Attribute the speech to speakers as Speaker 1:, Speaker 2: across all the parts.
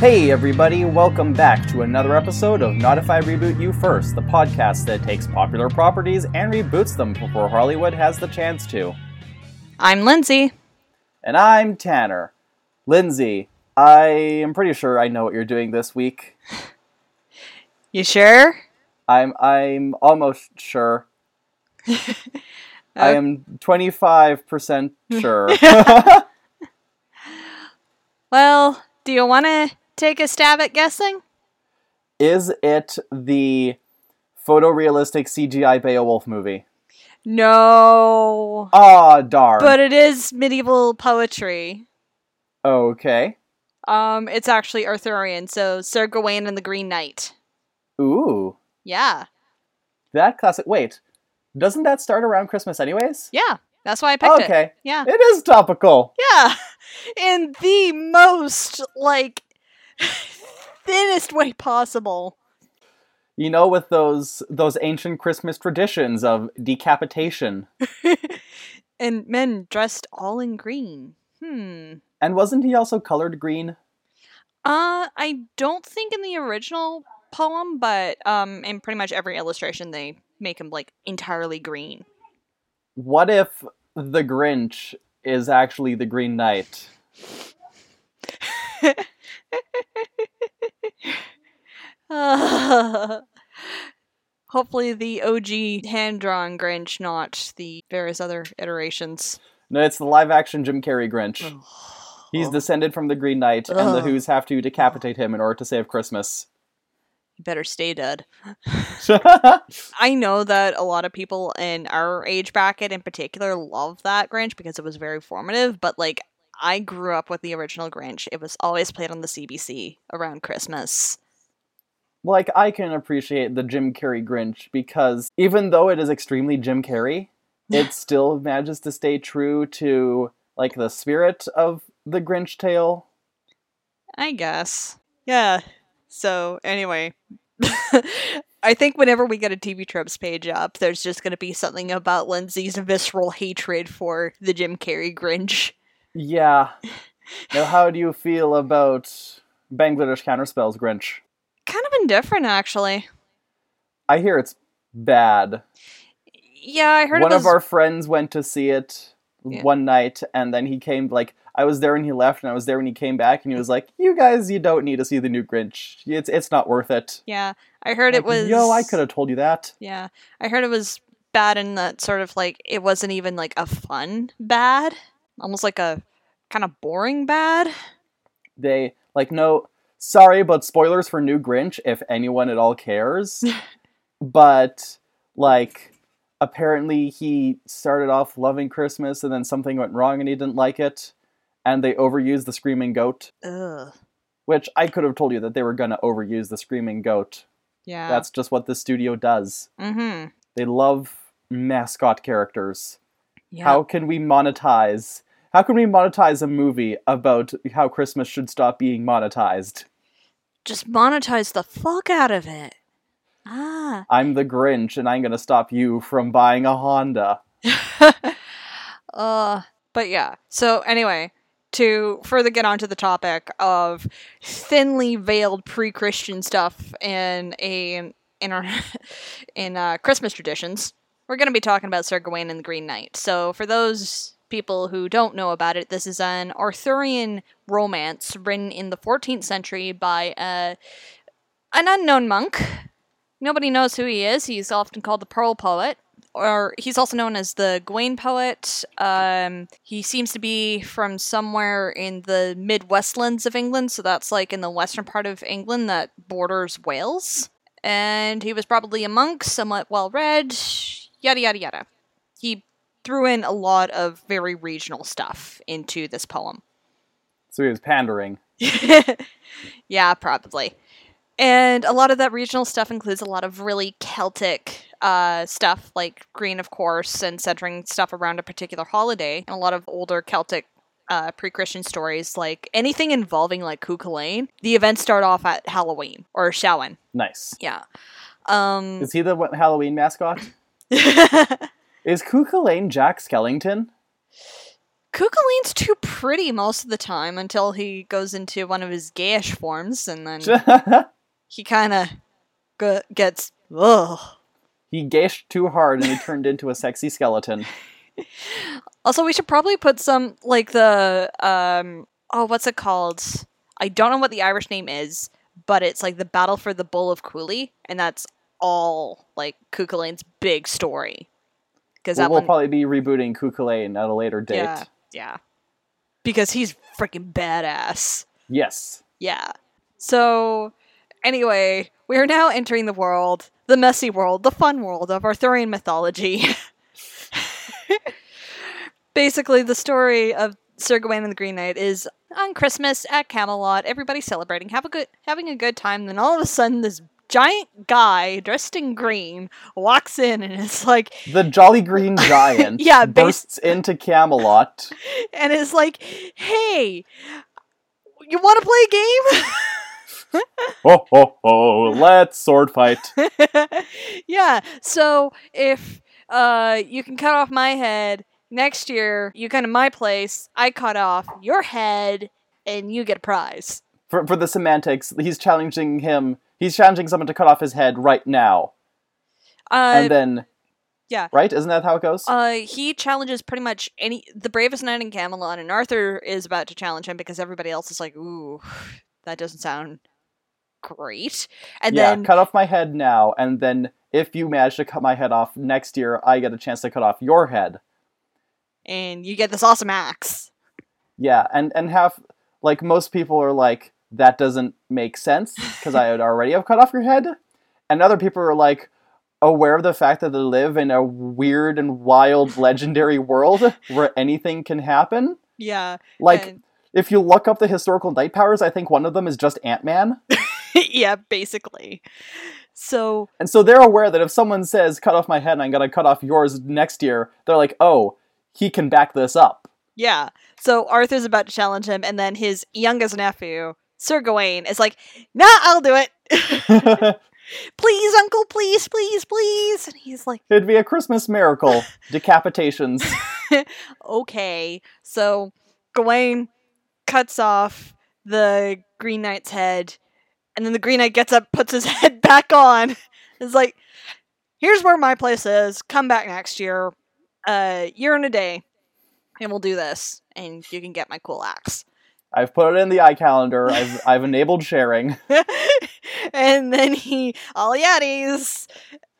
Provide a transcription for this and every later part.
Speaker 1: Hey, everybody, welcome back to another episode of Not If I Reboot You First, the podcast that takes popular properties and reboots them before Hollywood has the chance to.
Speaker 2: I'm Lindsay.
Speaker 1: And I'm Tanner. Lindsay, I am pretty sure I know what you're doing this week.
Speaker 2: You sure?
Speaker 1: I'm I'm almost sure. I am 25% sure.
Speaker 2: Well, do you want to take a stab at guessing?
Speaker 1: Is it the photorealistic CGI Beowulf movie?
Speaker 2: No.
Speaker 1: Ah, darn.
Speaker 2: But it is medieval poetry.
Speaker 1: okay.
Speaker 2: Um, it's actually Arthurian, so Sir Gawain and the Green Knight.
Speaker 1: Ooh.
Speaker 2: Yeah.
Speaker 1: That classic. Wait, doesn't that start around Christmas, anyways?
Speaker 2: Yeah. That's why I picked it.
Speaker 1: okay,
Speaker 2: Yeah.
Speaker 1: it is topical.
Speaker 2: Yeah. In the most, like, thinnest way possible.
Speaker 1: You know, with those those ancient Christmas traditions of decapitation.
Speaker 2: and men dressed all in green. Hmm.
Speaker 1: And wasn't he also colored green?
Speaker 2: Uh, I don't think in the original poem, but um, in pretty much every illustration they make him like entirely green.
Speaker 1: What if the Grinch is actually the Green Knight?
Speaker 2: Hopefully, the OG hand drawn Grinch, not the various other iterations.
Speaker 1: No, it's the live action Jim Carrey Grinch. He's descended from the Green Knight, and the Who's have to decapitate him in order to save Christmas.
Speaker 2: You better stay dead. I know that a lot of people in our age bracket in particular love that Grinch because it was very formative, but like I grew up with the original Grinch. It was always played on the CBC around Christmas.
Speaker 1: like, I can appreciate the Jim Carrey Grinch because even though it is extremely Jim Carrey, it still manages to stay true to like the spirit of the Grinch tale.
Speaker 2: I guess. Yeah. So, anyway, I think whenever we get a TV Tropes page up, there's just going to be something about Lindsay's visceral hatred for the Jim Carrey Grinch.
Speaker 1: Yeah. Now, how do you feel about Bangladesh Counterspell's Grinch?
Speaker 2: Kind of indifferent, actually.
Speaker 1: I hear it's bad.
Speaker 2: Yeah, I heard
Speaker 1: One
Speaker 2: it was.
Speaker 1: of our friends went to see it
Speaker 2: Yeah.
Speaker 1: one night, and then he came like I was there when he left, and I was there when he came back, and he was like, "You guys, you don't need to see the new Grinch. It's it's not worth it."
Speaker 2: Yeah, I heard it was.
Speaker 1: Yo, I could have told you that.
Speaker 2: Yeah, I heard it was bad in that sort of like it wasn't even like a fun bad, almost like a kind of boring bad.
Speaker 1: They like no. Sorry, but spoilers for new Grinch if anyone at all cares. but like apparently he started off loving Christmas and then something went wrong and he didn't like it and they overused the screaming goat,
Speaker 2: Ugh.
Speaker 1: which I could have told you that they were going to overuse the screaming goat.
Speaker 2: Yeah.
Speaker 1: That's just what the studio does.
Speaker 2: mm-hmm.
Speaker 1: They love mascot characters.
Speaker 2: Yeah.
Speaker 1: How can we monetize? How can we monetize a movie about how Christmas should stop being monetized?
Speaker 2: Just monetize the fuck out of it. Ah.
Speaker 1: I'm the Grinch and I'm going to stop you from buying a Honda.
Speaker 2: uh. But yeah. So anyway, to further get onto the topic of thinly veiled pre-Christian stuff in a in our in uh, Christmas traditions, we're going to be talking about Sir Gawain and the Green Knight. So for those people who don't know about it, this is an Arthurian romance written in the 14th century by a an unknown monk. Nobody knows who he is. He's often called the Pearl Poet, or he's also known as the Gawain Poet. Um, he seems to be from somewhere in the Midwestlands of England, so that's like in the western part of England that borders Wales. And he was probably a monk, somewhat well read, yada yada yada. He threw in a lot of very regional stuff into this poem.
Speaker 1: So he was pandering.
Speaker 2: yeah, probably. And a lot of that regional stuff includes a lot of really Celtic uh, stuff, like green, of course, and centering stuff around a particular holiday, and a lot of older Celtic uh, pre-Christian stories, like anything involving like Cuchulainn. The events start off at Halloween or Samhain.
Speaker 1: Nice.
Speaker 2: Yeah. Um,
Speaker 1: Is he the what- Halloween mascot? Is Cuchulainn Jack Skellington?
Speaker 2: Cuchulainn's too pretty most of the time until he goes into one of his gayish forms, and then he kind of g- gets ugh.
Speaker 1: he gashed too hard and he turned into a sexy skeleton.
Speaker 2: Also, we should probably put some like the um oh what's it called? I don't know what the Irish name is, but it's like the battle for the Bull of Cooley, and that's all like Cuchulainn's big story. Because
Speaker 1: We'll,
Speaker 2: that
Speaker 1: we'll
Speaker 2: one,
Speaker 1: probably be rebooting Cuchulainn at a later date.
Speaker 2: yeah, yeah, because he's freaking badass.
Speaker 1: Yes.
Speaker 2: Yeah. So, anyway, we are now entering the world, the messy world, the fun world of Arthurian mythology. Basically, the story of Sir Gawain and the Green Knight is on Christmas at Camelot, everybody celebrating, have a good, having a good time. Then all of a sudden, this giant guy dressed in green walks in, and it's like,
Speaker 1: The Jolly Green Giant
Speaker 2: Yeah, bas-
Speaker 1: bursts into Camelot.
Speaker 2: and it's like, hey, you want to play a game?
Speaker 1: oh, ho ho! Let's sword fight.
Speaker 2: yeah. So if uh you can cut off my head next year, you come to my place. I cut off your head, and you get a prize.
Speaker 1: For for the semantics, he's challenging him. He's challenging someone to cut off his head right now,
Speaker 2: Uh,
Speaker 1: and then
Speaker 2: yeah.
Speaker 1: right? Isn't that how it goes?
Speaker 2: Uh, he challenges pretty much any the bravest knight in Camelot, and Arthur is about to challenge him because everybody else is like, "Ooh, that doesn't sound great." And
Speaker 1: yeah,
Speaker 2: then
Speaker 1: cut off my head now, and then if you manage to cut my head off next year, I get a chance to cut off your head.
Speaker 2: and you get this awesome axe.
Speaker 1: Yeah, and and half like most people are like that doesn't make sense because I would already have cut off your head, and other people are like aware of the fact that they live in a weird and wild legendary world where anything can happen.
Speaker 2: Yeah.
Speaker 1: Like
Speaker 2: and-
Speaker 1: if you look up the historical night powers, I think one of them is just Ant Man.
Speaker 2: yeah, basically. So
Speaker 1: And so they're aware that if someone says cut off my head and I'm gonna cut off yours next year, they're like, oh, he can back this up.
Speaker 2: Yeah. So Arthur's about to challenge him, and then his youngest nephew, Sir Gawain, is like, "Nah, I'll do it. please, Uncle, please, please, please." And he's like,
Speaker 1: It'd be a Christmas miracle. Decapitations.
Speaker 2: "Okay." So Gawain cuts off the Green Knight's head, and then the Green Knight gets up, puts his head back on. It's like, "Here's where my place is. Come back next year, uh, year and a day, and we'll do this, and you can get my cool axe."
Speaker 1: I've put it in the iCalendar. I've I've enabled sharing.
Speaker 2: and then he all yaddies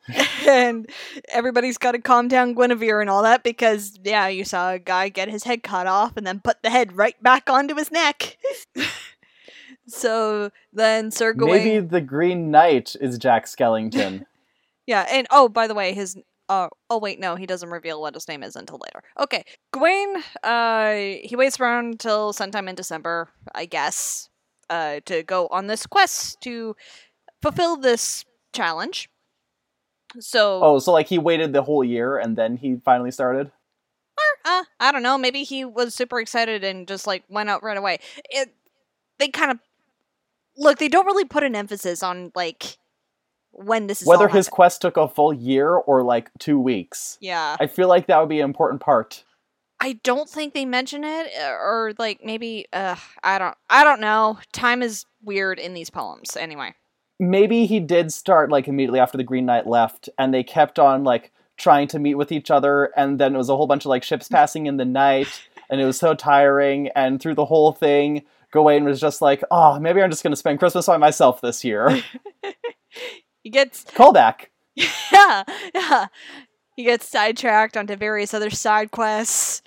Speaker 2: and everybody's got to calm down Guinevere and all that because yeah you saw a guy get his head cut off and then put the head right back onto his neck so then Sir Gawain
Speaker 1: Maybe the Green Knight is Jack Skellington.
Speaker 2: yeah and oh by the way his oh oh wait no he doesn't reveal what his name is until later okay Gawain uh he waits around till sometime in December I guess uh to go on this quest to fulfill this challenge so
Speaker 1: oh, so like he waited the whole year and then he finally started.
Speaker 2: Or, uh, I don't know. Maybe he was super excited and just like went out right away. It they kind of look. They don't really put an emphasis on like when this is
Speaker 1: Whether his quest took a full year or like two weeks.
Speaker 2: yeah.
Speaker 1: I feel like that would be an important part.
Speaker 2: I don't think they mention it, uh, or like maybe uh, I don't. I don't know. Time is weird in these poems. Anyway.
Speaker 1: Maybe he did start like immediately after the Green Knight left, and they kept on like trying to meet with each other, and then it was a whole bunch of like ships passing in the night, and it was so tiring. And through the whole thing, Gawain was just like, "Oh, maybe I'm just gonna spend Christmas by myself this year."
Speaker 2: He gets
Speaker 1: Callback.
Speaker 2: yeah yeah. He gets sidetracked onto various other side quests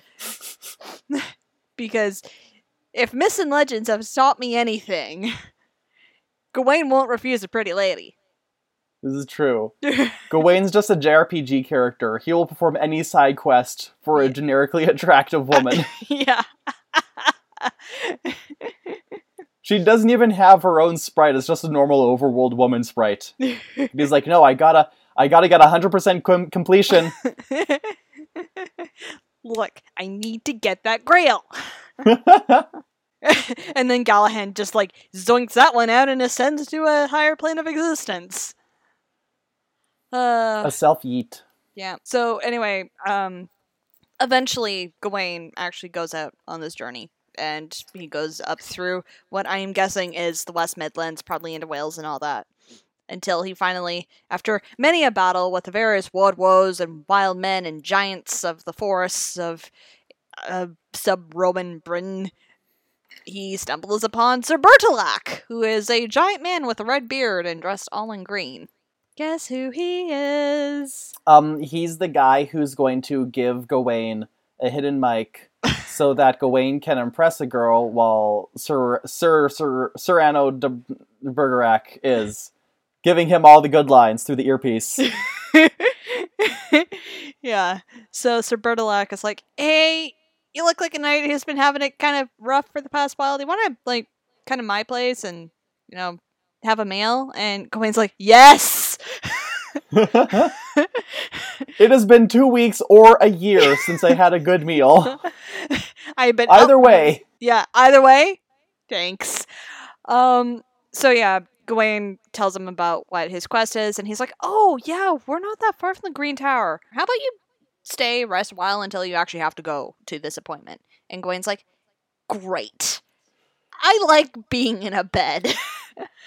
Speaker 2: because if Myths and Legends have taught me anything, Gawain won't refuse a pretty lady.
Speaker 1: This is true. Gawain's just a JRPG character. He will perform any side quest for a generically attractive woman.
Speaker 2: yeah.
Speaker 1: She doesn't even have her own sprite. It's just a normal overworld woman sprite. He's like, no, I gotta, I gotta get hundred percent com- completion.
Speaker 2: Look, I need to get that grail. and then Galahad just like zoinks that one out and ascends to a higher plane of existence. Uh,
Speaker 1: a self yeet.
Speaker 2: Yeah. So anyway, um eventually, Gawain actually goes out on this journey. And he goes up through what I am guessing is the West Midlands, probably into Wales and all that. Until he finally, after many a battle with the various wood woes and wild men and giants of the forests of uh, sub Roman Britain, he stumbles upon Sir Bertilac, who is a giant man with a red beard and dressed all in green. Guess who he is?
Speaker 1: Um, he's the guy who's going to give Gawain a hidden mic so that Gawain can impress a girl while Sir Sir Sir Sir Anno de Bergerac is giving him all the good lines through the earpiece.
Speaker 2: yeah. So Sir Bertilac is like, "Hey, you look like a knight who's been having it kind of rough for the past while. Do you want to like kind of my place and you know have a meal?" And Gawain's like, "Yes."
Speaker 1: it has been two weeks or a year since I had a good meal.
Speaker 2: I've been
Speaker 1: Either
Speaker 2: oh,
Speaker 1: way,
Speaker 2: Yeah, either way. Thanks. Um so yeah, Gawain tells him about what his quest is and he's like, "Oh, yeah, we're not that far from the Green Tower. How about you stay rest a while until you actually have to go to this appointment?" And Gawain's like, "Great. I like being in a bed."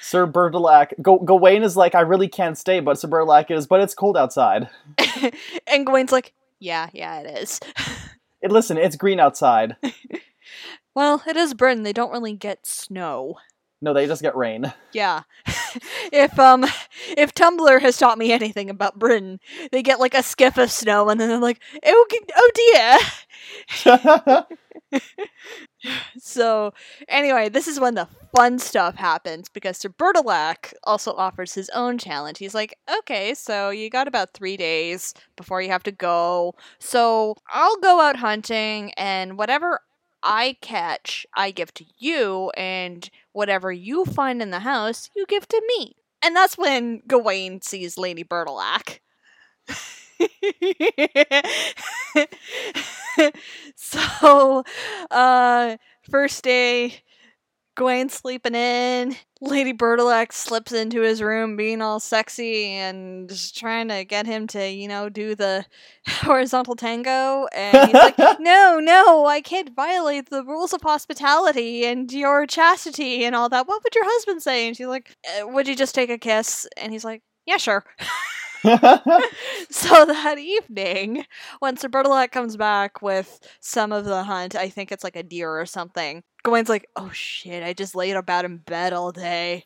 Speaker 1: Sir Bertilac, Ga- Gawain is like, I really can't stay, but Sir Bertilac is, but it's cold outside.
Speaker 2: and Gawain's like, "Yeah, yeah, it is."
Speaker 1: It, listen, it's green outside.
Speaker 2: well, it is Britain. They don't really get snow.
Speaker 1: No, they just get rain.
Speaker 2: Yeah. if um if Tumblr has taught me anything about Britain, they get like a skiff of snow and then they're like, oh, oh dear. So anyway, this is when the fun stuff happens because Sir Bertilac also offers his own challenge. He's like, okay, so you got about three days before you have to go. So I'll go out hunting and whatever I catch, I give to you, and whatever you find in the house, you give to me. And that's when Gawain sees Lady Bertilac. so, uh, first day, Gawain's sleeping in. Lady Bertilac slips into his room being all sexy and just trying to get him to, you know, do the horizontal tango. And he's like, no, no, I can't violate the rules of hospitality and your chastity and all that. What would your husband say? And she's like, uh, would you just take a kiss? And he's like, yeah, sure. so that evening, when Sir Bertilac comes back with some of the hunt, I think it's like a deer or something. Gawain's like, "Oh shit! I just laid about in bed all day."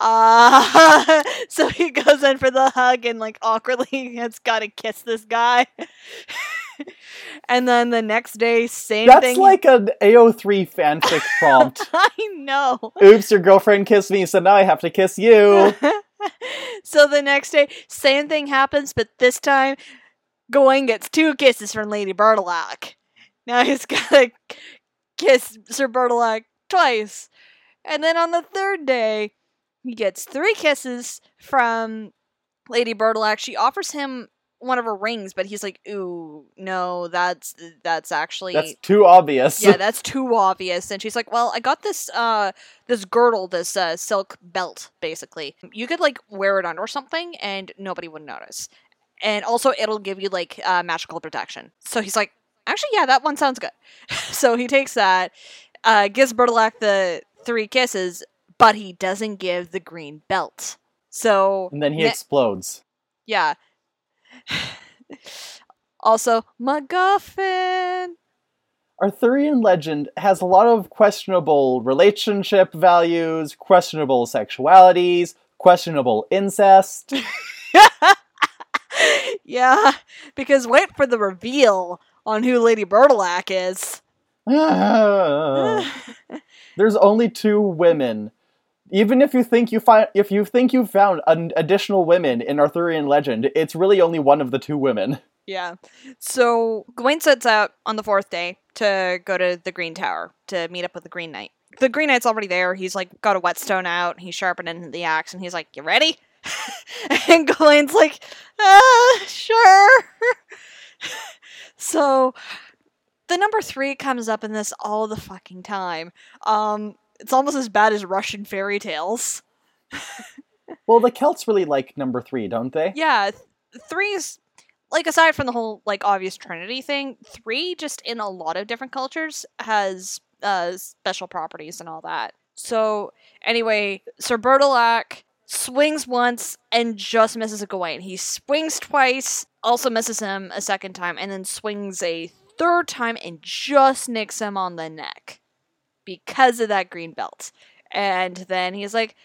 Speaker 2: Ah, so he goes in for the hug and like awkwardly has got to kiss this guy. and then the next day, same
Speaker 1: That's
Speaker 2: thing.
Speaker 1: like an AO3 fanfic prompt.
Speaker 2: I know.
Speaker 1: Oops, your girlfriend kissed me, so now I have to kiss you.
Speaker 2: so the next day, same thing happens, but this time, Gawain gets two kisses from Lady Bertilac. Now he's gotta kiss Sir Bertilac twice. And then on the third day, he gets three kisses from Lady Bertilac. She offers him one of her rings, but he's like, "Ooh, no, that's that's actually
Speaker 1: That's too obvious.
Speaker 2: yeah, that's too obvious. And she's like, "Well, I got this uh this girdle, this uh silk belt basically. You could like wear it under something and nobody would notice. And also it'll give you like uh, magical protection." So he's like, "Actually, yeah, that one sounds good." so he takes that, uh gives Bertilac the three kisses, but he doesn't give the green belt. So
Speaker 1: and then he
Speaker 2: ne-
Speaker 1: explodes.
Speaker 2: yeah. Also, MacGuffin.
Speaker 1: Arthurian legend has a lot of questionable relationship values, questionable sexualities, questionable incest.
Speaker 2: yeah, because wait for the reveal on who Lady Bertilac is.
Speaker 1: There's only two women. Even if you think you find if you think you found an additional women in Arthurian legend, it's really only one of the two women.
Speaker 2: yeah. So Gawain sets out on the fourth day to go to the Green Tower to meet up with the Green Knight. The Green Knight's already there. He's like got a whetstone out. He's sharpening the axe, and he's like, "You ready?" and Gawain's like, "Uh, sure." so the number three comes up in this all the fucking time. Um, it's almost as bad as Russian fairy tales.
Speaker 1: Well, the Celts really like number three, don't they?
Speaker 2: Yeah, th- three's like aside from the whole like obvious Trinity thing, three just in a lot of different cultures has uh special properties and all that. So anyway, Sir Bertilac swings once and just misses Gawain. He swings twice, also misses him a second time, and then swings a third time and just nicks him on the neck because of that green belt. And then he's like,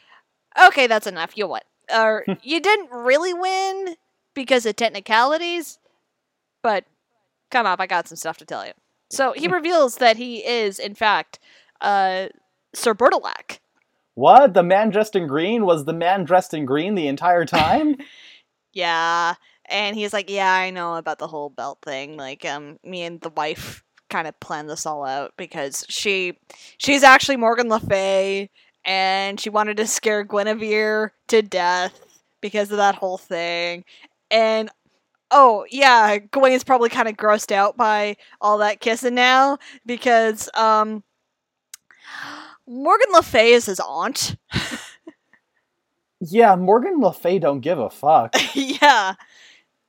Speaker 2: "Okay, that's enough. You won." Or you didn't really win because of technicalities, but come up, I got some stuff to tell you. So he reveals that he is, in fact, uh, Sir Bertilac.
Speaker 1: What? The man dressed in green was the man dressed in green the entire time?
Speaker 2: Yeah. And he's like, Yeah, I know about the whole belt thing. Like, um, me and the wife kind of planned this all out because she she's actually Morgan Le Fay and she wanted to scare Guinevere to death because of that whole thing. And oh yeah, Gawain's probably kind of grossed out by all that kissing now because um Morgan Le Fay is his aunt.
Speaker 1: yeah, Morgan Le Fay don't give a fuck.
Speaker 2: yeah.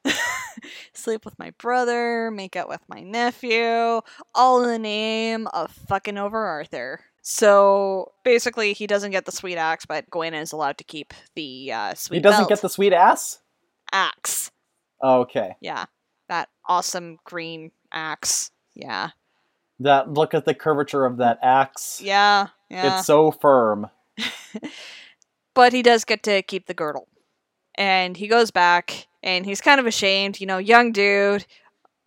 Speaker 2: Sleep with my brother, make out with my nephew, all in the name of fucking over Arthur. So basically, he doesn't get the sweet axe, but Gawain is allowed to keep the uh, sweet.
Speaker 1: He doesn't
Speaker 2: belt.
Speaker 1: get the sweet ass?
Speaker 2: axe.
Speaker 1: Okay.
Speaker 2: Yeah, that awesome green axe. Yeah,
Speaker 1: That look at the curvature of that axe.
Speaker 2: yeah, yeah.
Speaker 1: It's so firm.
Speaker 2: but he does get to keep the girdle. And he goes back and he's kind of ashamed, you know, young dude,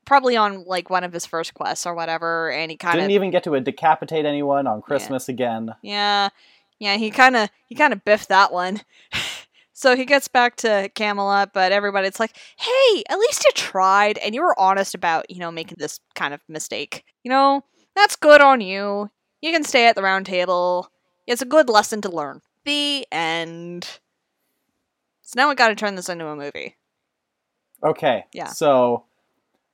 Speaker 2: probably on like one of his first quests or whatever, and he kind of Didn't
Speaker 1: even get to decapitate anyone on Christmas again.
Speaker 2: Yeah. Yeah, he kind of he kind of biffed that one. so he gets back to Camelot, but everybody's like, "Hey, at least you tried and you were honest about, you know, making this kind of mistake. You know, that's good on you. You can stay at the round table. It's a good lesson to learn." The end. So now we got to turn this into a movie.
Speaker 1: Okay.
Speaker 2: Yeah.
Speaker 1: So,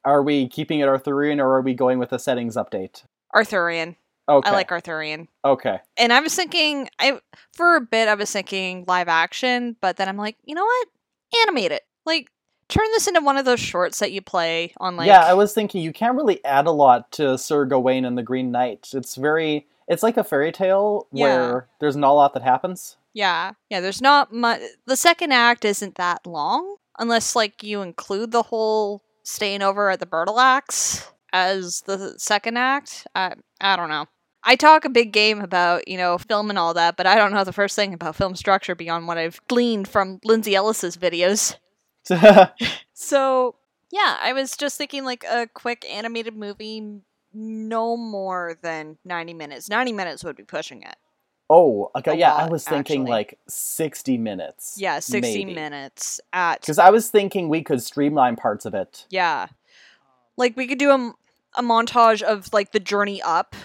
Speaker 1: are we keeping it Arthurian or are we going with a settings update?
Speaker 2: Arthurian.
Speaker 1: Okay.
Speaker 2: I like Arthurian.
Speaker 1: Okay.
Speaker 2: And I was thinking, I for a bit I was thinking live action, but then I'm like, you know what? Animate it. Like turn this into one of those shorts that you play on like
Speaker 1: yeah, I was thinking you can't really add a lot to Sir Gawain and the Green Knight. It's very. It's like a fairy tale
Speaker 2: Yeah.
Speaker 1: where there's not a lot that happens.
Speaker 2: Yeah. Yeah, there's not much the second act isn't that long unless like you include the whole staying over at the Bertilacs as the second act. I I don't know. I talk a big game about, you know, film and all that, but I don't know the first thing about film structure beyond what I've gleaned from Lindsay Ellis's videos. So, yeah, I was just thinking like a quick animated movie, no more than 90 minutes. 90 minutes would be pushing it.
Speaker 1: Oh, okay.
Speaker 2: A
Speaker 1: Yeah, I was thinking
Speaker 2: actually.
Speaker 1: like 60 minutes.
Speaker 2: Yeah, 60
Speaker 1: maybe.
Speaker 2: minutes at.
Speaker 1: Because I was thinking we could streamline parts of it.
Speaker 2: Yeah. Like we could do a, a montage of like the journey up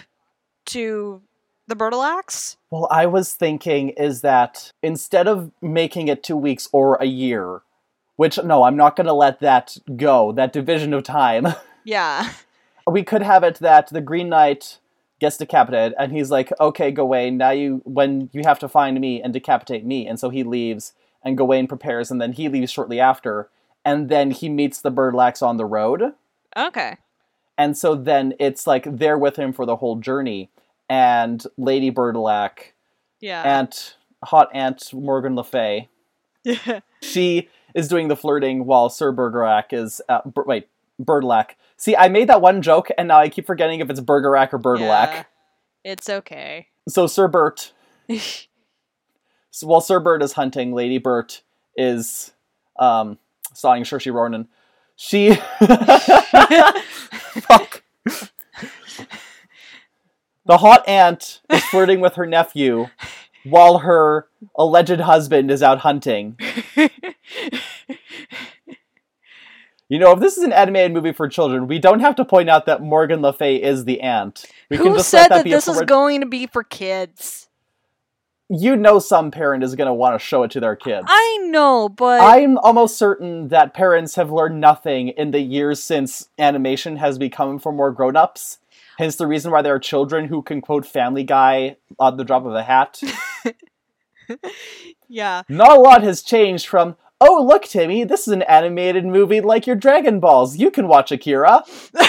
Speaker 2: to the Bertilacs.
Speaker 1: Well, I was thinking is that instead of making it two weeks or a year, which no, I'm not going to let that go, that division of time.
Speaker 2: Yeah.
Speaker 1: we could have it that the Green Knight gets decapitated, and he's like, "Okay, Gawain, now you when you have to find me and decapitate me," and so he leaves, and Gawain prepares, and then he leaves shortly after, and then he meets the Birdlax on the road,
Speaker 2: Okay.
Speaker 1: and so then it's like they're with him for the whole journey, and Lady Birdlac,
Speaker 2: Yeah.
Speaker 1: Aunt Hot Aunt Morgan Le Fay, she is doing the flirting while Sir Bergerac is uh, wait Birdlac. See, I made that one joke, and now I keep forgetting if it's Bergerac or Birdlac.
Speaker 2: Yeah. It's okay.
Speaker 1: So Sir Bert, so while Sir Bert is hunting, Lady Bert is um, sawing Saoirse Ronan. She fuck. The hot aunt is flirting with her nephew while her alleged husband is out hunting. You know, if this is an animated movie for children, we don't have to point out that Morgan Le Fay is the aunt. We
Speaker 2: Who
Speaker 1: let
Speaker 2: said that
Speaker 1: a
Speaker 2: this is going to be for kids?
Speaker 1: you know some parent is going to want to show it to their kids.
Speaker 2: I know, but
Speaker 1: I'm almost certain that parents have learned nothing in the years since animation has become for more grown-ups. Hence the reason why there are children who can quote Family Guy on the drop of a hat.
Speaker 2: yeah.
Speaker 1: Not a lot has changed from, Oh, look, Timmy, this is an animated movie like your Dragon Balls. You can watch Akira.
Speaker 2: uh,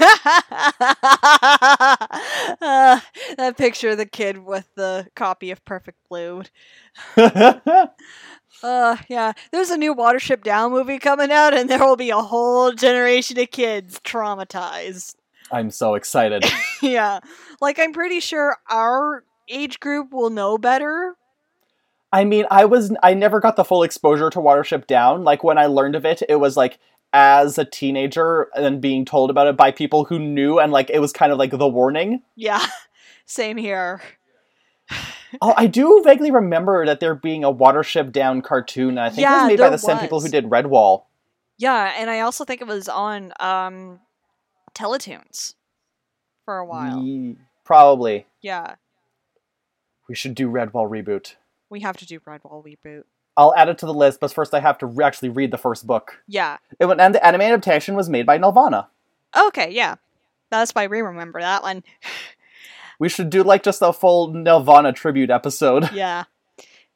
Speaker 2: that picture of the kid with the copy of Perfect Blue. Uh, yeah. There's a new Watership Down movie coming out, and there will be a whole generation of kids traumatized.
Speaker 1: I'm so excited.
Speaker 2: yeah. Like, I'm pretty sure our age group will know better.
Speaker 1: I mean, I was I never got the full exposure to Watership Down. Like when I learned of it, it was like as a teenager and being told about it by people who knew and like it was kind of like the warning.
Speaker 2: Yeah. Same here.
Speaker 1: Oh, I do vaguely remember that there being a Watership Down cartoon. I think it was made by the same people who did Redwall.
Speaker 2: Yeah, and I also think it was on um Teletoons for a while.
Speaker 1: Probably.
Speaker 2: Yeah.
Speaker 1: We should do Redwall reboot.
Speaker 2: We have to do Redwall reboot.
Speaker 1: I'll add it to the list, but first I have to re- actually read the first book.
Speaker 2: Yeah.
Speaker 1: It, went- and the anime adaptation was made by Nelvana.
Speaker 2: Okay, yeah. That's why we remember that one.
Speaker 1: We should do like just a full Nelvana tribute episode.
Speaker 2: Yeah.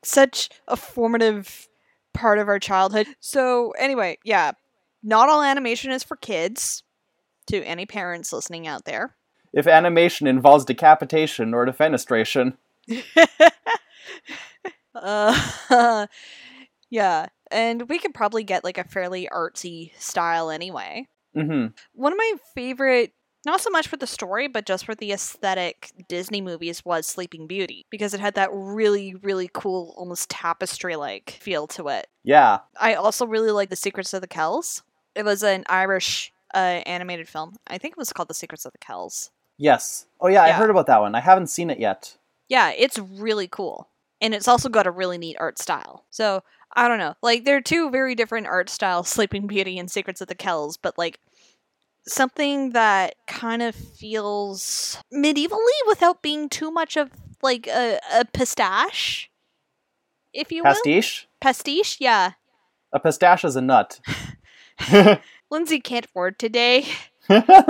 Speaker 2: Such a formative part of our childhood. So, anyway, yeah. Not all animation is for kids. To any parents listening out there.
Speaker 1: If animation involves decapitation or defenestration,
Speaker 2: Uh, yeah. And we could probably get like a fairly artsy style anyway.
Speaker 1: hmm
Speaker 2: One of my favorite, not so much for the story, but just for the aesthetic Disney movies was Sleeping Beauty because it had that really, really cool, almost tapestry like feel to it.
Speaker 1: yeah.
Speaker 2: I also really like The Secrets of the Kells. It was an Irish uh, animated film. I think it was called The Secrets of the Kells.
Speaker 1: Yes. Oh yeah, I heard about that one. I haven't seen it yet.
Speaker 2: Yeah, it's really cool. And it's also got a really neat art style. So, I don't know. Like, they're two very different art styles, Sleeping Beauty and Secrets of the Kells, but like something that kind of feels medievally without being too much of like a, a pistache, if you will.
Speaker 1: Pastiche?
Speaker 2: Pastiche, yeah.
Speaker 1: A pistache is a nut.
Speaker 2: Lindsay can't afford today.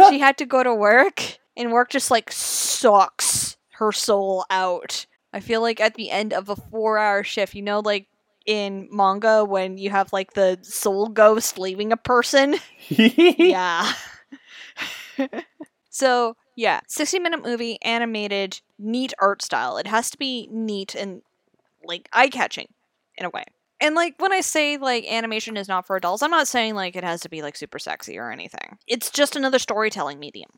Speaker 2: she had to go to work, and work just like sucks her soul out. I feel like at the end of a four hour shift, you know, like in manga when you have like the soul ghost leaving a person? yeah. so, yeah, 60 minute movie, animated, neat art style. It has to be neat and like eye catching in a way. And like when I say like animation is not for adults, I'm not saying like it has to be like super sexy or anything. It's just another storytelling medium.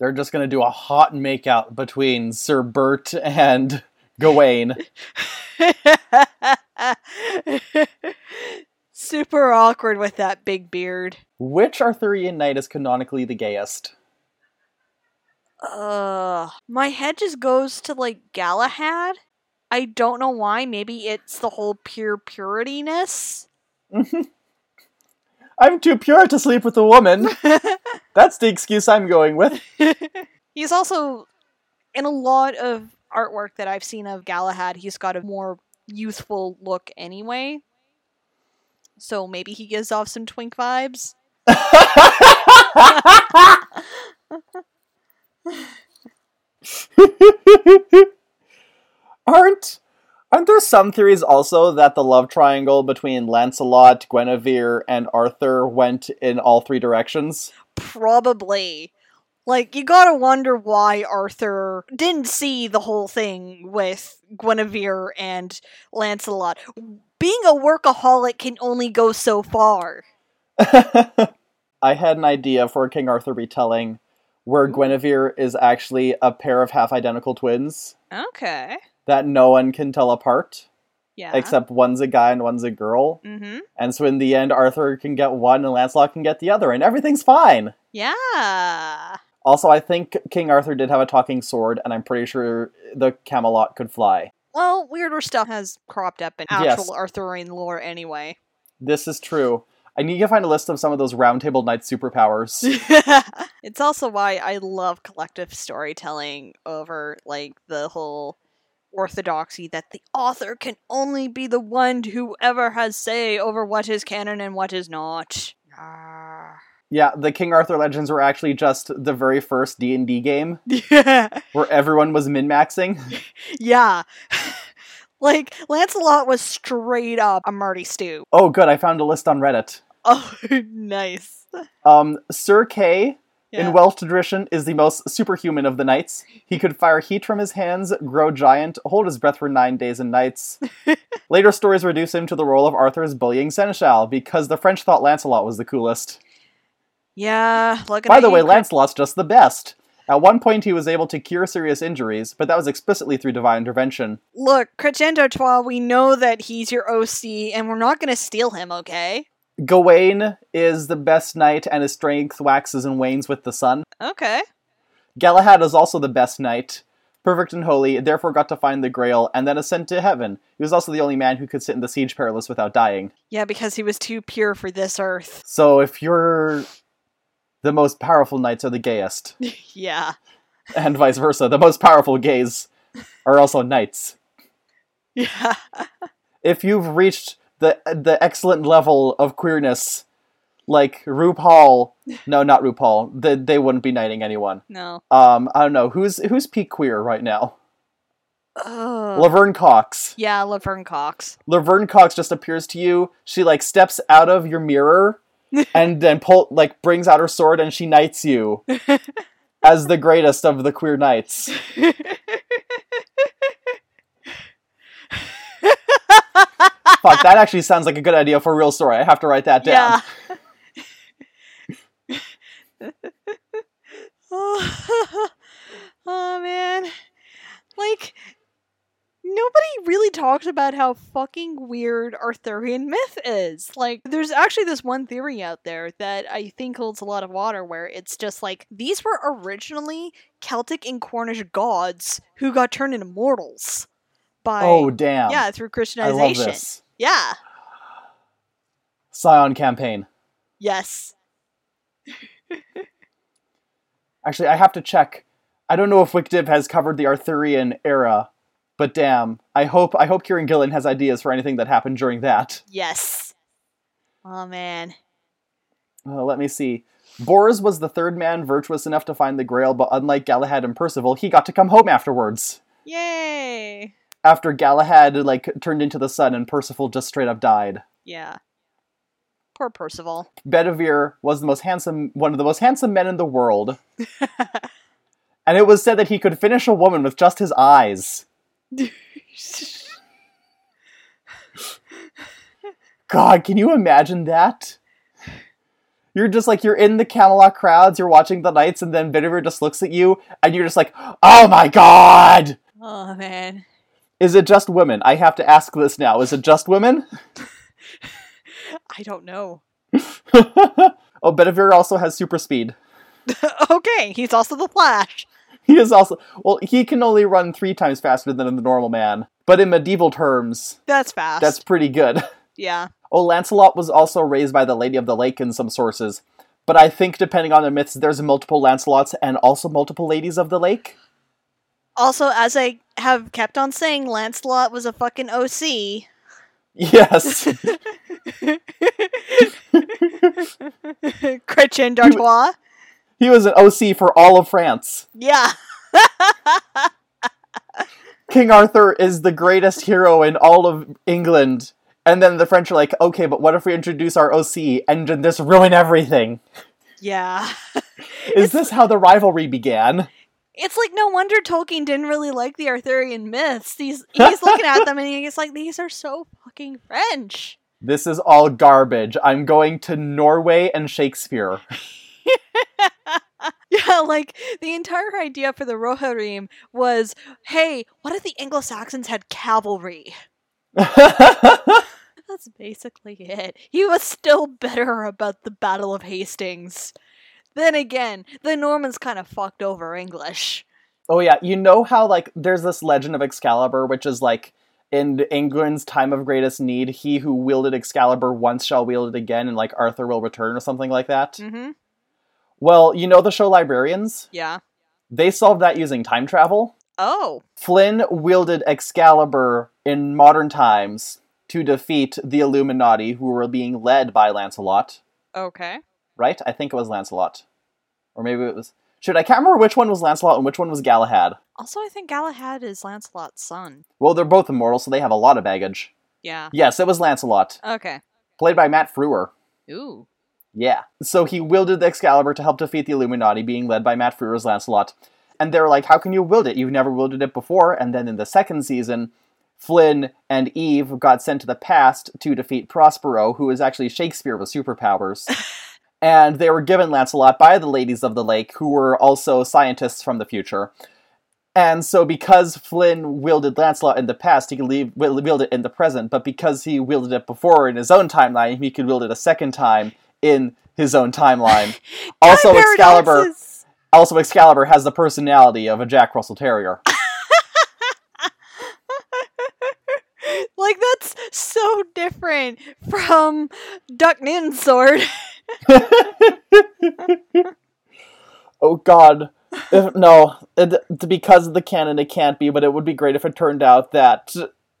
Speaker 1: They're just gonna do a hot makeout between Sir Bert and Gawain.
Speaker 2: super awkward with that big beard.
Speaker 1: Which Arthurian knight is canonically the gayest?
Speaker 2: Ugh. My head just goes to like Galahad. I don't know why. Maybe it's the whole pure purityness.
Speaker 1: I'm too pure to sleep with a woman. That's the excuse I'm going with.
Speaker 2: he's also in a lot of artwork that I've seen of Galahad, he's got a more youthful look anyway. So maybe he gives off some twink vibes.
Speaker 1: aren't aren't there some theories also that the love triangle between Lancelot, Guinevere, and Arthur went in all three directions?
Speaker 2: Probably. Like, you gotta wonder why Arthur didn't see the whole thing with Guinevere and Lancelot. Being a workaholic can only go so far.
Speaker 1: I had an idea for a King Arthur retelling where mm-hmm. Guinevere is actually a pair of half identical twins
Speaker 2: Okay.
Speaker 1: That no one can tell apart,
Speaker 2: Yeah.
Speaker 1: except one's a guy and one's a girl.
Speaker 2: Mm-hmm.
Speaker 1: And so in the end, Arthur can get one and Lancelot can get the other, and everything's fine.
Speaker 2: Yeah.
Speaker 1: Also, I think King Arthur did have a talking sword, and I'm pretty sure the Camelot could fly.
Speaker 2: Well, weirder stuff has cropped up in
Speaker 1: Yes.
Speaker 2: actual Arthurian lore anyway.
Speaker 1: This is true. I need to find a list of some of those Roundtable Knight superpowers.
Speaker 2: it's also why I love collective storytelling over like the whole orthodoxy that the author can only be the one who ever has say over what is canon and what is not. Ah.
Speaker 1: yeah, the King Arthur Legends were actually just the very first D&D game
Speaker 2: yeah.
Speaker 1: where everyone was min-maxing.
Speaker 2: Yeah. Like Lancelot was straight up a Marty Stu.
Speaker 1: Oh, good. I found a list on Reddit.
Speaker 2: Oh, nice.
Speaker 1: Um, Sir Kay
Speaker 2: Yeah.
Speaker 1: in Welsh tradition is the most superhuman of the knights. He could fire heat from his hands, grow giant, hold his breath for nine days and nights. Later stories reduce him to the role of Arthur's bullying seneschal because the French thought Lancelot was the coolest.
Speaker 2: yeah, look at
Speaker 1: By the way, Lancelot's just the best. At one point, he was able to cure serious injuries, but that was explicitly through divine intervention.
Speaker 2: Look, de Troyes, we know that he's your OC, and we're not gonna steal him, okay?
Speaker 1: Gawain is the best knight, and his strength waxes and wanes with the sun.
Speaker 2: Okay.
Speaker 1: Galahad is also the best knight, perfect and holy, therefore got to find the Grail and then ascend to heaven. He was also the only man who could sit in the Siege Perilous without dying.
Speaker 2: Yeah, because he was too pure for this earth.
Speaker 1: So if you're the most powerful knights are the gayest,
Speaker 2: yeah.
Speaker 1: and vice versa, the most powerful gays are also knights.
Speaker 2: Yeah.
Speaker 1: If you've reached the the excellent level of queerness, like RuPaul, no, not RuPaul, they, they wouldn't be knighting anyone.
Speaker 2: No.
Speaker 1: Um, I don't know who's who's peak queer right now.
Speaker 2: Ugh.
Speaker 1: Laverne Cox.
Speaker 2: yeah, Laverne Cox.
Speaker 1: Laverne Cox just appears to you. She like steps out of your mirror and then pull like brings out her sword and she knights you as the greatest of the queer knights. Fuck, that actually sounds like a good idea for a real story. I have to write that down.
Speaker 2: Yeah. oh, oh man. Like nobody really talks about how fucking weird Arthurian myth is. Like there's actually this one theory out there that I think holds a lot of water where it's just like these were originally Celtic and Cornish gods who got turned into mortals by
Speaker 1: Oh damn.
Speaker 2: yeah, through Christianization.
Speaker 1: Love this.
Speaker 2: Yeah.
Speaker 1: Scion campaign.
Speaker 2: Yes.
Speaker 1: Actually, I have to check. I don't know if WicDiv has covered the Arthurian era, but damn, I hope I hope Kieran Gillen has ideas for anything that happened during that.
Speaker 2: Yes. Oh man.
Speaker 1: Uh, let me see. Bors was the third man virtuous enough to find the Grail, but unlike Galahad and Percival, he got to come home afterwards.
Speaker 2: Yay.
Speaker 1: After Galahad like turned into the sun and Percival just straight up died.
Speaker 2: Yeah. Poor Percival.
Speaker 1: Bedivere was the most handsome, one of the most handsome men in the world, and it was said that he could finish a woman with just his eyes. God, can you imagine that? You're just like you're in the Camelot crowds, you're watching the knights, and then Bedivere just looks at you, and you're just like, "Oh my God!"
Speaker 2: oh man.
Speaker 1: Is it just women? I have to ask this now. Is it just women?
Speaker 2: I don't know.
Speaker 1: oh, Bedivere also has super speed.
Speaker 2: okay, he's also the Flash.
Speaker 1: He is also well. He can only run three times faster than the normal man, but in medieval terms,
Speaker 2: That's fast.
Speaker 1: that's pretty good.
Speaker 2: yeah.
Speaker 1: Oh, Lancelot was also raised by the Lady of the Lake in some sources, but I think depending on the myths, there's multiple Lancelots and also multiple Ladies of the Lake.
Speaker 2: Also, as I have kept on saying, Lancelot was a fucking OC.
Speaker 1: Yes,
Speaker 2: Chrétien de Troyes.
Speaker 1: he was an OC for all of France.
Speaker 2: Yeah.
Speaker 1: King Arthur is the greatest hero in all of England. And then the French are like, okay, but what if we introduce our OC and then just ruin everything?
Speaker 2: Yeah.
Speaker 1: Is this how the rivalry began?
Speaker 2: It's like no wonder Tolkien didn't really like the Arthurian myths. He's he's looking at them and he's like, these are so fucking French.
Speaker 1: This is all garbage. I'm going to Norway and Shakespeare.
Speaker 2: Yeah, like the entire idea for the Rohirrim was, hey, what if the Anglo-Saxons had cavalry? That's basically it. He was still bitter about the Battle of Hastings. Then again, the Normans kind of fucked over English.
Speaker 1: oh yeah, you know how like there's this legend of Excalibur, which is like in England's time of greatest need, he who wielded Excalibur once shall wield it again, and like Arthur will return or something like that.
Speaker 2: Mm-hmm.
Speaker 1: Well, you know the show Librarians?
Speaker 2: Yeah.
Speaker 1: They solved that using time travel.
Speaker 2: Oh.
Speaker 1: Flynn wielded Excalibur in modern times to defeat the Illuminati, who were being led by Lancelot.
Speaker 2: Okay.
Speaker 1: Right? I think it was Lancelot, or maybe it was Should I can't remember which one was Lancelot and which one was Galahad.
Speaker 2: Also, I think Galahad is Lancelot's son.
Speaker 1: Well, they're both immortal, so they have a lot of baggage.
Speaker 2: Yeah.
Speaker 1: Yes, it was Lancelot,
Speaker 2: Okay.
Speaker 1: played by Matt Frewer.
Speaker 2: Ooh.
Speaker 1: Yeah. So he wielded the Excalibur to help defeat the Illuminati, being led by Matt Frewer as Lancelot. And they're like, how can you wield it? You've never wielded it before. And then in the second season, Flynn and Eve got sent to the past to defeat Prospero, who is actually Shakespeare with superpowers. and they were given Lancelot by the Ladies of the Lake, who were also scientists from the future. And so, because Flynn wielded Lancelot in the past, he could leave, wield it in the present. But because he wielded it before in his own timeline, he could wield it a second time in his own timeline. also, Excalibur. Also, Excalibur has the personality of a Jack Russell Terrier.
Speaker 2: Like that's so different from Duck Nin's sword.
Speaker 1: oh God, if, no, it, because of the canon, it can't be. But it would be great if it turned out that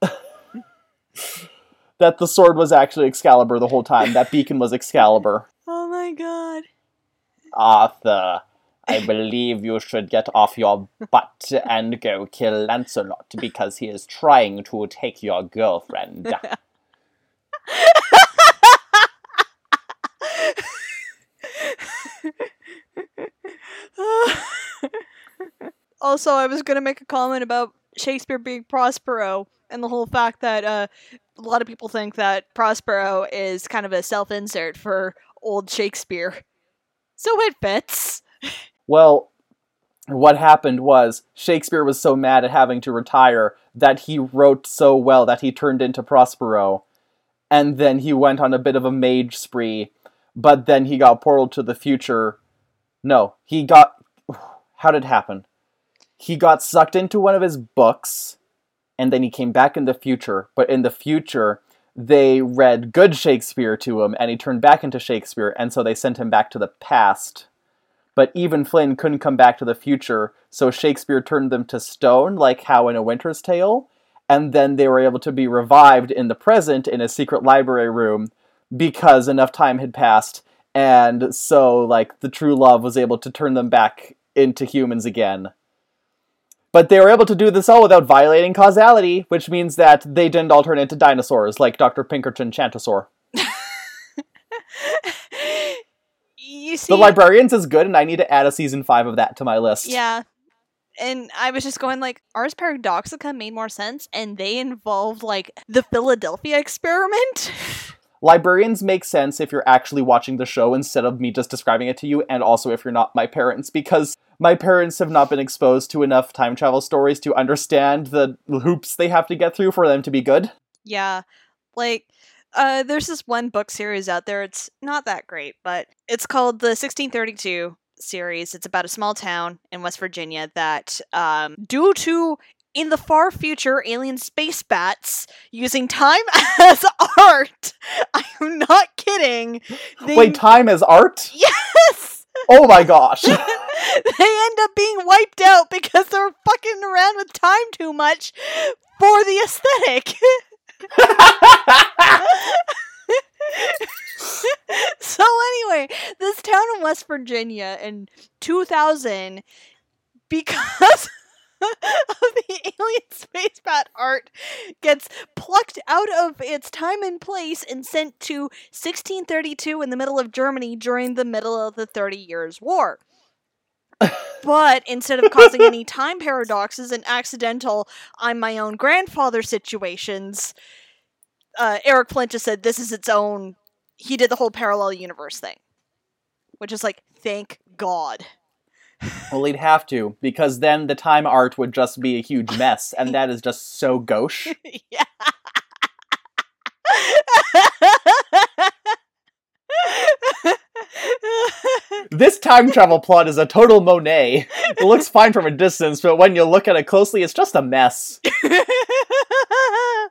Speaker 1: that the sword was actually Excalibur the whole time. That beacon was Excalibur.
Speaker 2: oh my god.
Speaker 1: Arthur, I believe you should get off your butt and go kill Lancelot because he is trying to take your girlfriend.
Speaker 2: also, I was gonna make a comment about Shakespeare being Prospero and the whole fact that uh, a lot of people think that Prospero is kind of a self-insert for old Shakespeare. So it fits.
Speaker 1: Well, what happened was Shakespeare was so mad at having to retire that he wrote so well that he turned into Prospero. And then he went on a bit of a mage spree, but then he got portaled to the future. No, he got. How did it happen? He got sucked into one of his books, and then he came back in the future. But in the future, they read good Shakespeare to him, and he turned back into Shakespeare, and so they sent him back to the past but even Flynn couldn't come back to the future, so Shakespeare turned them to stone, like how in A Winter's Tale, and then they were able to be revived in the present in a secret library room because enough time had passed, and so like the true love was able to turn them back into humans again. But they were able to do this all without violating causality, which means that they didn't all turn into dinosaurs like Dr. Pinkerton Chantosaur.
Speaker 2: you see,
Speaker 1: The Librarians is good, and I need to add a season five of that to my list.
Speaker 2: yeah. And I was just going like, Ars Paradoxica made more sense, and they involved like the Philadelphia experiment.
Speaker 1: Librarians make sense if you're actually watching the show instead of me just describing it to you, and also if you're not my parents, because my parents have not been exposed to enough time travel stories to understand the hoops they have to get through for them to be good.
Speaker 2: Yeah. Like uh there's this one book series out there. It's not that great, but it's called the 1632 series. It's about a small town in West Virginia that um due to in the far future alien space bats using time as art. I'm not kidding. They,
Speaker 1: Wait, time as art?
Speaker 2: yes.
Speaker 1: Oh my gosh.
Speaker 2: they end up being wiped out because they're fucking around with time too much for the aesthetic. so anyway, this town in West Virginia in 2000 because of the alien space bat art gets plucked out of its time and place and sent to 1632 in the middle of Germany during the middle of the 30 Years' War. But instead of causing any time paradoxes and accidental I'm my own grandfather situations, uh, Eric Flint just said this is its own. He did the whole parallel universe thing, which is like, thank God.
Speaker 1: well, he'd have to, because then the time art would just be a huge mess, and that is just so gauche.
Speaker 2: yeah.
Speaker 1: This time travel plot is a total Monet. It looks fine from a distance, but when you look at it closely, it's just a mess.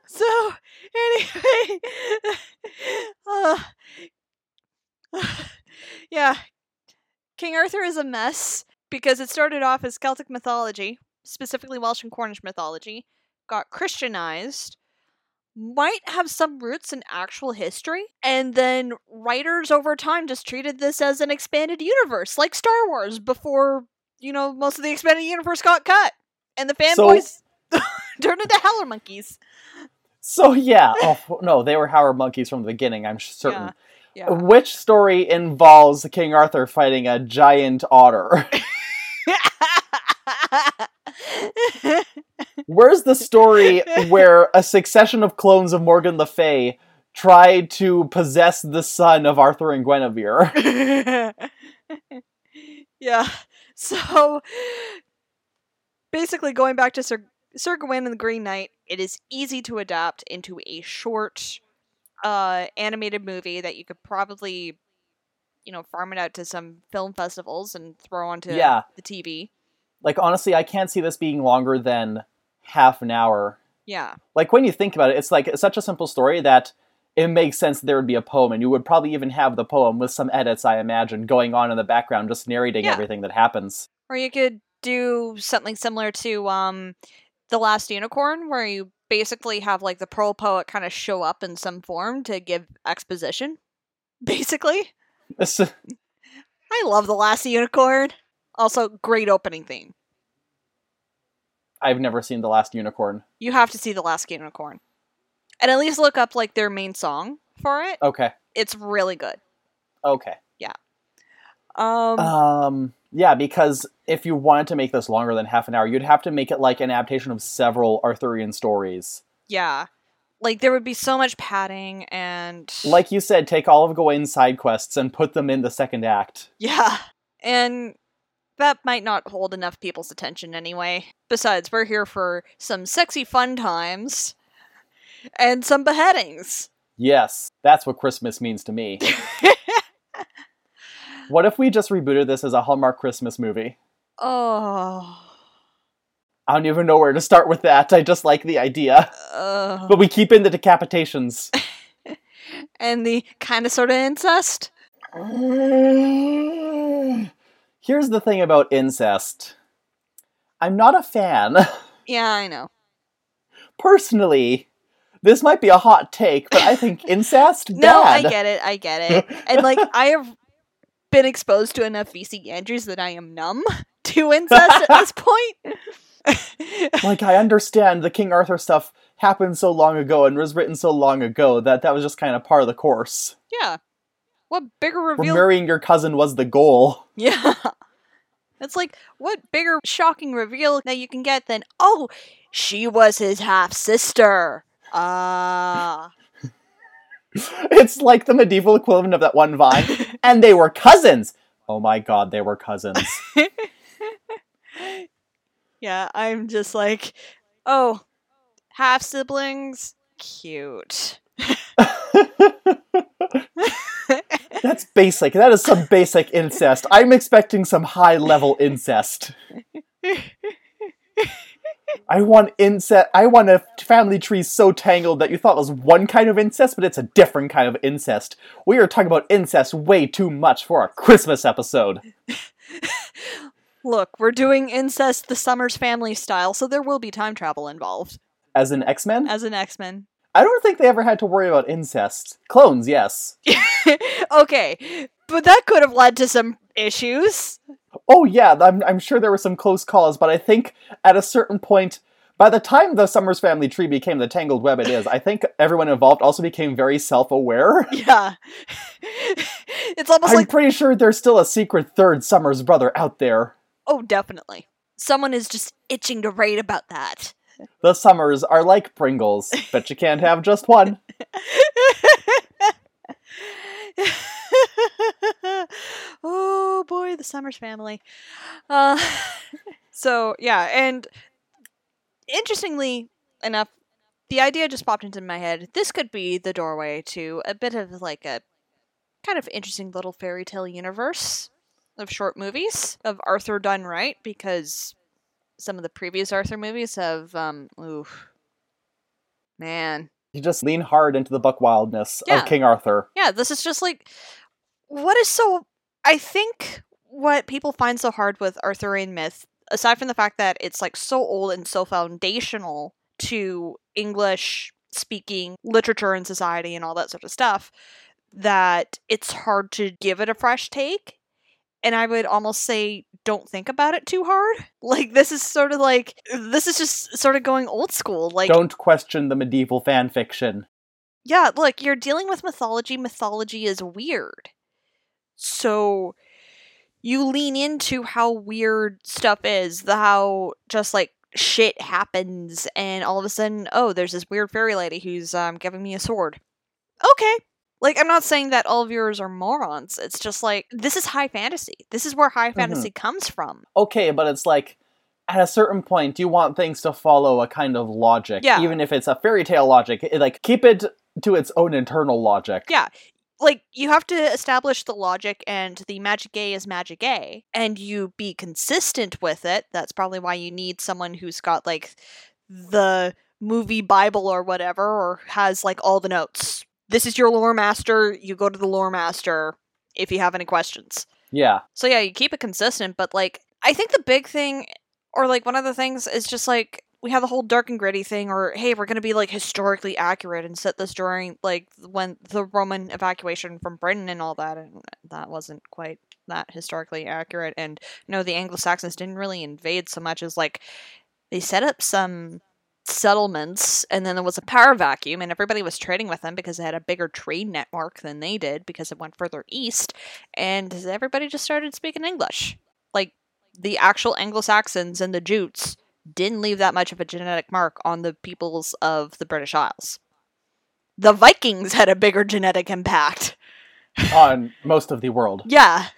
Speaker 2: so anyway, uh, yeah, King Arthur is a mess because it started off as Celtic mythology, specifically Welsh and Cornish mythology, got Christianized, might have some roots in actual history, and then writers over time just treated this as an expanded universe, like Star Wars before you know, most of the expanded universe got cut, and the
Speaker 1: So-
Speaker 2: fanboys turned into howler monkeys.
Speaker 1: So yeah, oh no, they were Howard monkeys from the beginning. I'm certain.
Speaker 2: Yeah, yeah.
Speaker 1: Which story involves King Arthur fighting a giant otter? Where's the story where a succession of clones of Morgan Le Fay tried to possess the son of Arthur and Guinevere?
Speaker 2: yeah. So basically, going back to Sir Sir Gawain and the Green Knight, it is easy to adapt into a short, uh, animated movie that you could probably, you know, farm it out to some film festivals and throw onto
Speaker 1: Yeah.
Speaker 2: the TV.
Speaker 1: Like honestly, I can't see this being longer than half an hour.
Speaker 2: Yeah.
Speaker 1: Like when you think about it, it's like it's such a simple story that it makes sense there would be a poem, and you would probably even have the poem with some edits, I imagine, going on in the background, just narrating
Speaker 2: Yeah.
Speaker 1: everything that happens.
Speaker 2: Or you could do something similar to um The Last Unicorn where you basically have like the pearl poet kind of show up in some form to give exposition. Basically. I love The Last Unicorn. Also great opening theme.
Speaker 1: I've never seen the last unicorn.
Speaker 2: You have to see The Last Unicorn. And at least look up like their main song for it.
Speaker 1: Okay,
Speaker 2: It's really good.
Speaker 1: okay. Yeah.
Speaker 2: Um
Speaker 1: Um, yeah, because if you wanted to make this longer than half an hour, you'd have to make it like an adaptation of several Arthurian stories.
Speaker 2: yeah. Like there would be so much padding and
Speaker 1: Like you said, take all of Gawain's side quests and put them in the second act.
Speaker 2: Yeah. And that might not hold enough people's attention anyway. Besides, we're here for some sexy fun times and some beheadings.
Speaker 1: Yes, that's what Christmas means to me. what if we just rebooted this as a Hallmark Christmas movie?
Speaker 2: Oh.
Speaker 1: I don't even know where to start with that. I just like the idea.
Speaker 2: Uh,
Speaker 1: But we keep in the decapitations.
Speaker 2: and the kind of sort of incest.
Speaker 1: Here's the thing about incest I'm not a fan.
Speaker 2: Yeah, I know.
Speaker 1: Personally, this might be a hot take, but I think incest
Speaker 2: No, I get it. I get it. And like, I have been exposed to enough VC Andrews that I am numb to incest at this point.
Speaker 1: like I understand the King Arthur stuff happened so long ago and was written so long ago that that was just kind of part of the course.
Speaker 2: What bigger reveal?
Speaker 1: Where marrying your cousin was the goal.
Speaker 2: Yeah. It's like, what bigger shocking reveal that you can get than, oh, she was his half sister. Ah.
Speaker 1: It's like the medieval equivalent of that one vine. and they were cousins. Oh my god, they were cousins.
Speaker 2: yeah, I'm just like, oh, half siblings? Cute.
Speaker 1: That's basic. That is some basic incest. I'm expecting some high level incest. I want incest. I want a family tree so tangled that you thought it was one kind of incest, but it's a different kind of incest. We are talking about incest way too much for a Christmas episode.
Speaker 2: Look, we're doing incest the Summers family style, so there will be time travel involved
Speaker 1: As an X Men,
Speaker 2: as an X Men.
Speaker 1: I don't think they ever had to worry about incest. Clones, yes.
Speaker 2: okay, but that could have led to some issues.
Speaker 1: Oh yeah, I'm, I'm sure there were some close calls, but I think at a certain point, by the time the Summers family tree became the tangled web it is, I think everyone involved also became very self-aware.
Speaker 2: Yeah. it's almost
Speaker 1: I'm
Speaker 2: like,
Speaker 1: pretty sure there's still a secret third Summers brother out there.
Speaker 2: oh, definitely. Someone is just itching to write about that.
Speaker 1: The Summers are like Pringles, but you can't have just one.
Speaker 2: oh boy, the Summers family. Uh, so yeah, and interestingly enough, the idea just popped into my head. This could be the doorway to a bit of like a kind of interesting little fairy tale universe of short movies of Arthur done right because some of the previous Arthur movies have um oof man
Speaker 1: You just lean hard into the buck wildness
Speaker 2: Yeah.
Speaker 1: of King Arthur.
Speaker 2: yeah, this is just like what is so I think what people find so hard with Arthurian myth, aside from the fact that it's like so old and so foundational to English speaking literature and society and all that sort of stuff, that it's hard to give it a fresh take. And I would almost say don't think about it too hard. Like this is sort of like this is just sort of going old school. Like
Speaker 1: Don't question the medieval fan fiction.
Speaker 2: yeah, look, you're dealing with mythology. Mythology is weird. So you lean into how weird stuff is, the how just like shit happens and all of a sudden, oh, there's this weird fairy lady who's um giving me a sword. Okay. Like I'm not saying that all viewers are morons. It's just like this is high fantasy. This is where high mm-hmm. fantasy comes from.
Speaker 1: Okay, but it's like at a certain point you want things to follow a kind of logic.
Speaker 2: Yeah.
Speaker 1: Even if it's a fairy tale logic. It- like keep it to its own internal logic.
Speaker 2: Yeah. Like you have to establish the logic and the magic A is magic A and you be consistent with it. That's probably why you need someone who's got like the movie bible or whatever or has like all the notes. This is your lore master, you go to the lore master if you have any questions.
Speaker 1: Yeah.
Speaker 2: So yeah, you keep it consistent, but like I think the big thing or like one of the things is just like we have the whole dark and gritty thing or hey, we're going to be like historically accurate and set this during like when the Roman evacuation from Britain and all that and that wasn't quite that historically accurate and no the Anglo-Saxons didn't really invade so much as like they set up some settlements and then there was a power vacuum and everybody was trading with them because they had a bigger trade network than they did because it went further east and everybody just started speaking English. Like the actual Anglo-Saxons and the Jutes didn't leave that much of a genetic mark on the peoples of the British Isles. The Vikings had a bigger genetic impact.
Speaker 1: On most of the world.
Speaker 2: Yeah.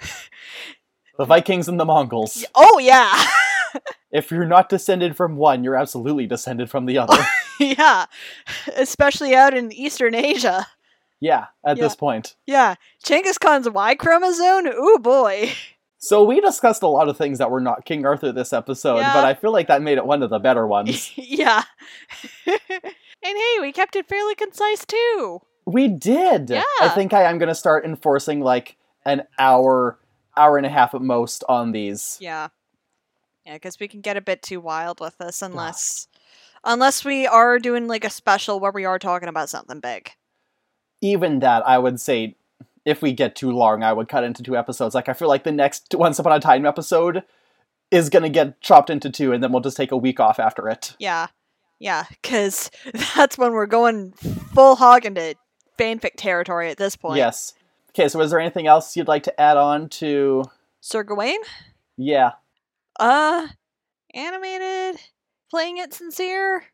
Speaker 1: The Vikings and the Mongols.
Speaker 2: Oh yeah.
Speaker 1: If you're not descended from one, you're absolutely descended from the other.
Speaker 2: yeah. Especially out in Eastern Asia.
Speaker 1: yeah, at
Speaker 2: Yeah.
Speaker 1: this point.
Speaker 2: Yeah. Genghis Khan's Y chromosome? Ooh boy.
Speaker 1: So we discussed a lot of things that were not King Arthur this episode,
Speaker 2: Yeah.
Speaker 1: but I feel like that made it one of the better ones.
Speaker 2: yeah. and hey, we kept it fairly concise too.
Speaker 1: we did.
Speaker 2: Yeah.
Speaker 1: I think I am going to start enforcing like an hour, hour and a half at most on these.
Speaker 2: Yeah. Yeah, because we can get a bit too wild with this unless unless we are doing like a special where we are talking about something big.
Speaker 1: Even that, I would say, if we get too long, I would cut into two episodes. Like I feel like the next Once Upon a Time episode is going to get chopped into two, and then we'll just take a week off after it.
Speaker 2: Yeah. Yeah, because that's when we're going full hog into fanfic territory at this point.
Speaker 1: Yes. Okay, so is there anything else you'd like to add on to?
Speaker 2: Sir Gawain?
Speaker 1: Yeah.
Speaker 2: Uh animated? Playing it sincere?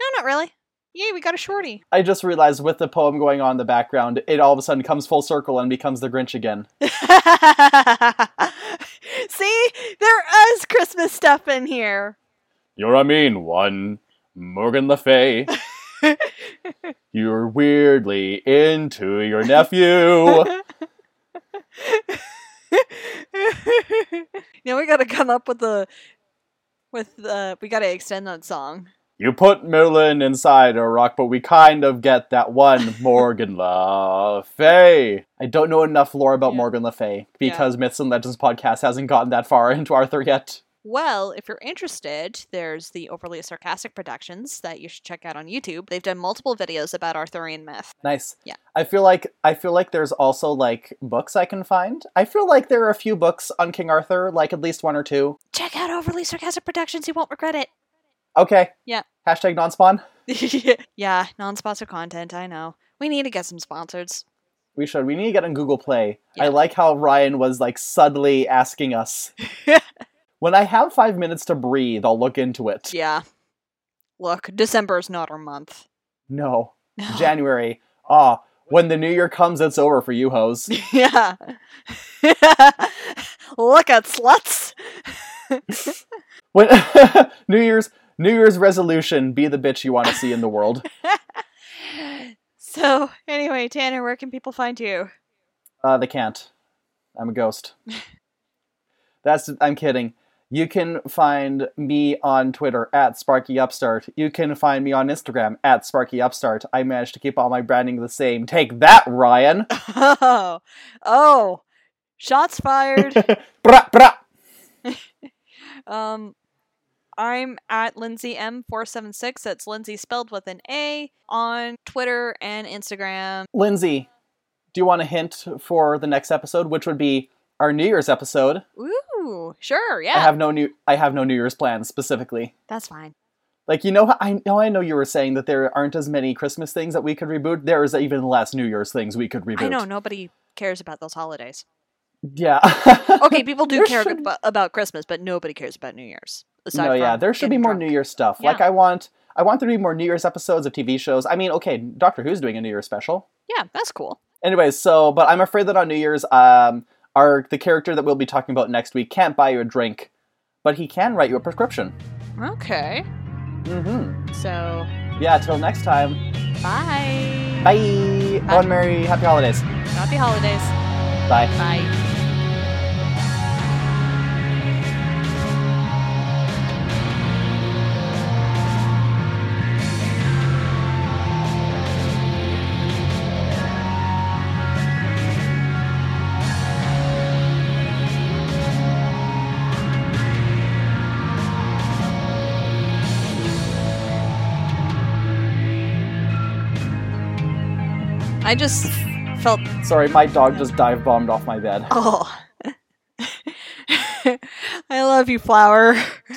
Speaker 2: No, not really. Yay, we got a shorty.
Speaker 1: I just realized with the poem going on in the background, it all of a sudden comes full circle and becomes the Grinch again.
Speaker 2: See? There is Christmas stuff in here.
Speaker 1: You're a mean one, Morgan Le Fay. You're weirdly into your nephew.
Speaker 2: now we gotta come up with the with uh we gotta extend that song.
Speaker 1: You put Merlin inside a rock, but we kind of get that one Morgan Le Fay. I don't know enough lore about
Speaker 2: Yeah.
Speaker 1: Morgan Le Fay because Myths and Legends podcast hasn't gotten that far into Arthur yet.
Speaker 2: Well, if you're interested, there's the Overly Sarcastic Productions that you should check out on YouTube. They've done multiple videos about Arthurian myth.
Speaker 1: Nice.
Speaker 2: Yeah.
Speaker 1: I feel like I feel like there's also like books I can find. I feel like there are a few books on King Arthur, like at least one or two.
Speaker 2: Check out Overly Sarcastic Productions, you won't regret it.
Speaker 1: Okay.
Speaker 2: Yeah.
Speaker 1: Hashtag non-spawn.
Speaker 2: yeah, non-sponsored content, I know. We need to get some sponsors.
Speaker 1: We should. We need to get on Google Play. I like how Ryan was like subtly asking us. when I have five minutes to breathe, I'll look into it.
Speaker 2: Yeah. Look, December is not our month.
Speaker 1: No. January. Ah, when the new year comes, it's over for you hoes.
Speaker 2: yeah. Look at sluts.
Speaker 1: When New Year's New Year's resolution, be the bitch you want to see in the world.
Speaker 2: so, anyway, Tanner, where can people find you?
Speaker 1: Uh, they can't. I'm a ghost. That's I'm kidding. You can find me on Twitter at Sparky Upstart. You can find me on Instagram at Sparky Upstart. I managed to keep all my branding the same. Take that, Ryan.
Speaker 2: Oh, oh, shots fired.
Speaker 1: Brah, brah.
Speaker 2: um, I'm at Lindsay M476. That's Lindsay spelled with an A on Twitter and Instagram.
Speaker 1: Lindsay, do you want a hint for the next episode, which would be our New Year's episode.
Speaker 2: Ooh, sure, yeah.
Speaker 1: I have no new I have no New Year's plans specifically.
Speaker 2: That's fine.
Speaker 1: Like you know, I know I know you were saying that there aren't as many Christmas things that we could reboot. There is even less New Year's things we could reboot.
Speaker 2: I know nobody cares about those holidays.
Speaker 1: Yeah.
Speaker 2: Okay, people do care
Speaker 1: should-
Speaker 2: about, Christmas, but nobody cares about New Year's.
Speaker 1: No, yeah, there should be more
Speaker 2: drunk.
Speaker 1: New Year's stuff. Like I want, I want there to be more New Year's episodes of TV shows. I mean, okay, Doctor Who's doing a New Year's special.
Speaker 2: Yeah, that's cool.
Speaker 1: Anyways, so but I'm afraid that on New Year's, um, our the character that we'll be talking about next week can't buy you a drink, but he can write you a prescription.
Speaker 2: Okay,
Speaker 1: Mm-hmm.
Speaker 2: so
Speaker 1: Yeah. Till next time.
Speaker 2: bye.
Speaker 1: Bye. Oh, and merry happy holidays.
Speaker 2: Happy holidays.
Speaker 1: Bye.
Speaker 2: Bye. I just felt
Speaker 1: Sorry, my dog just dive bombed off my bed.
Speaker 2: oh. I love you, flower.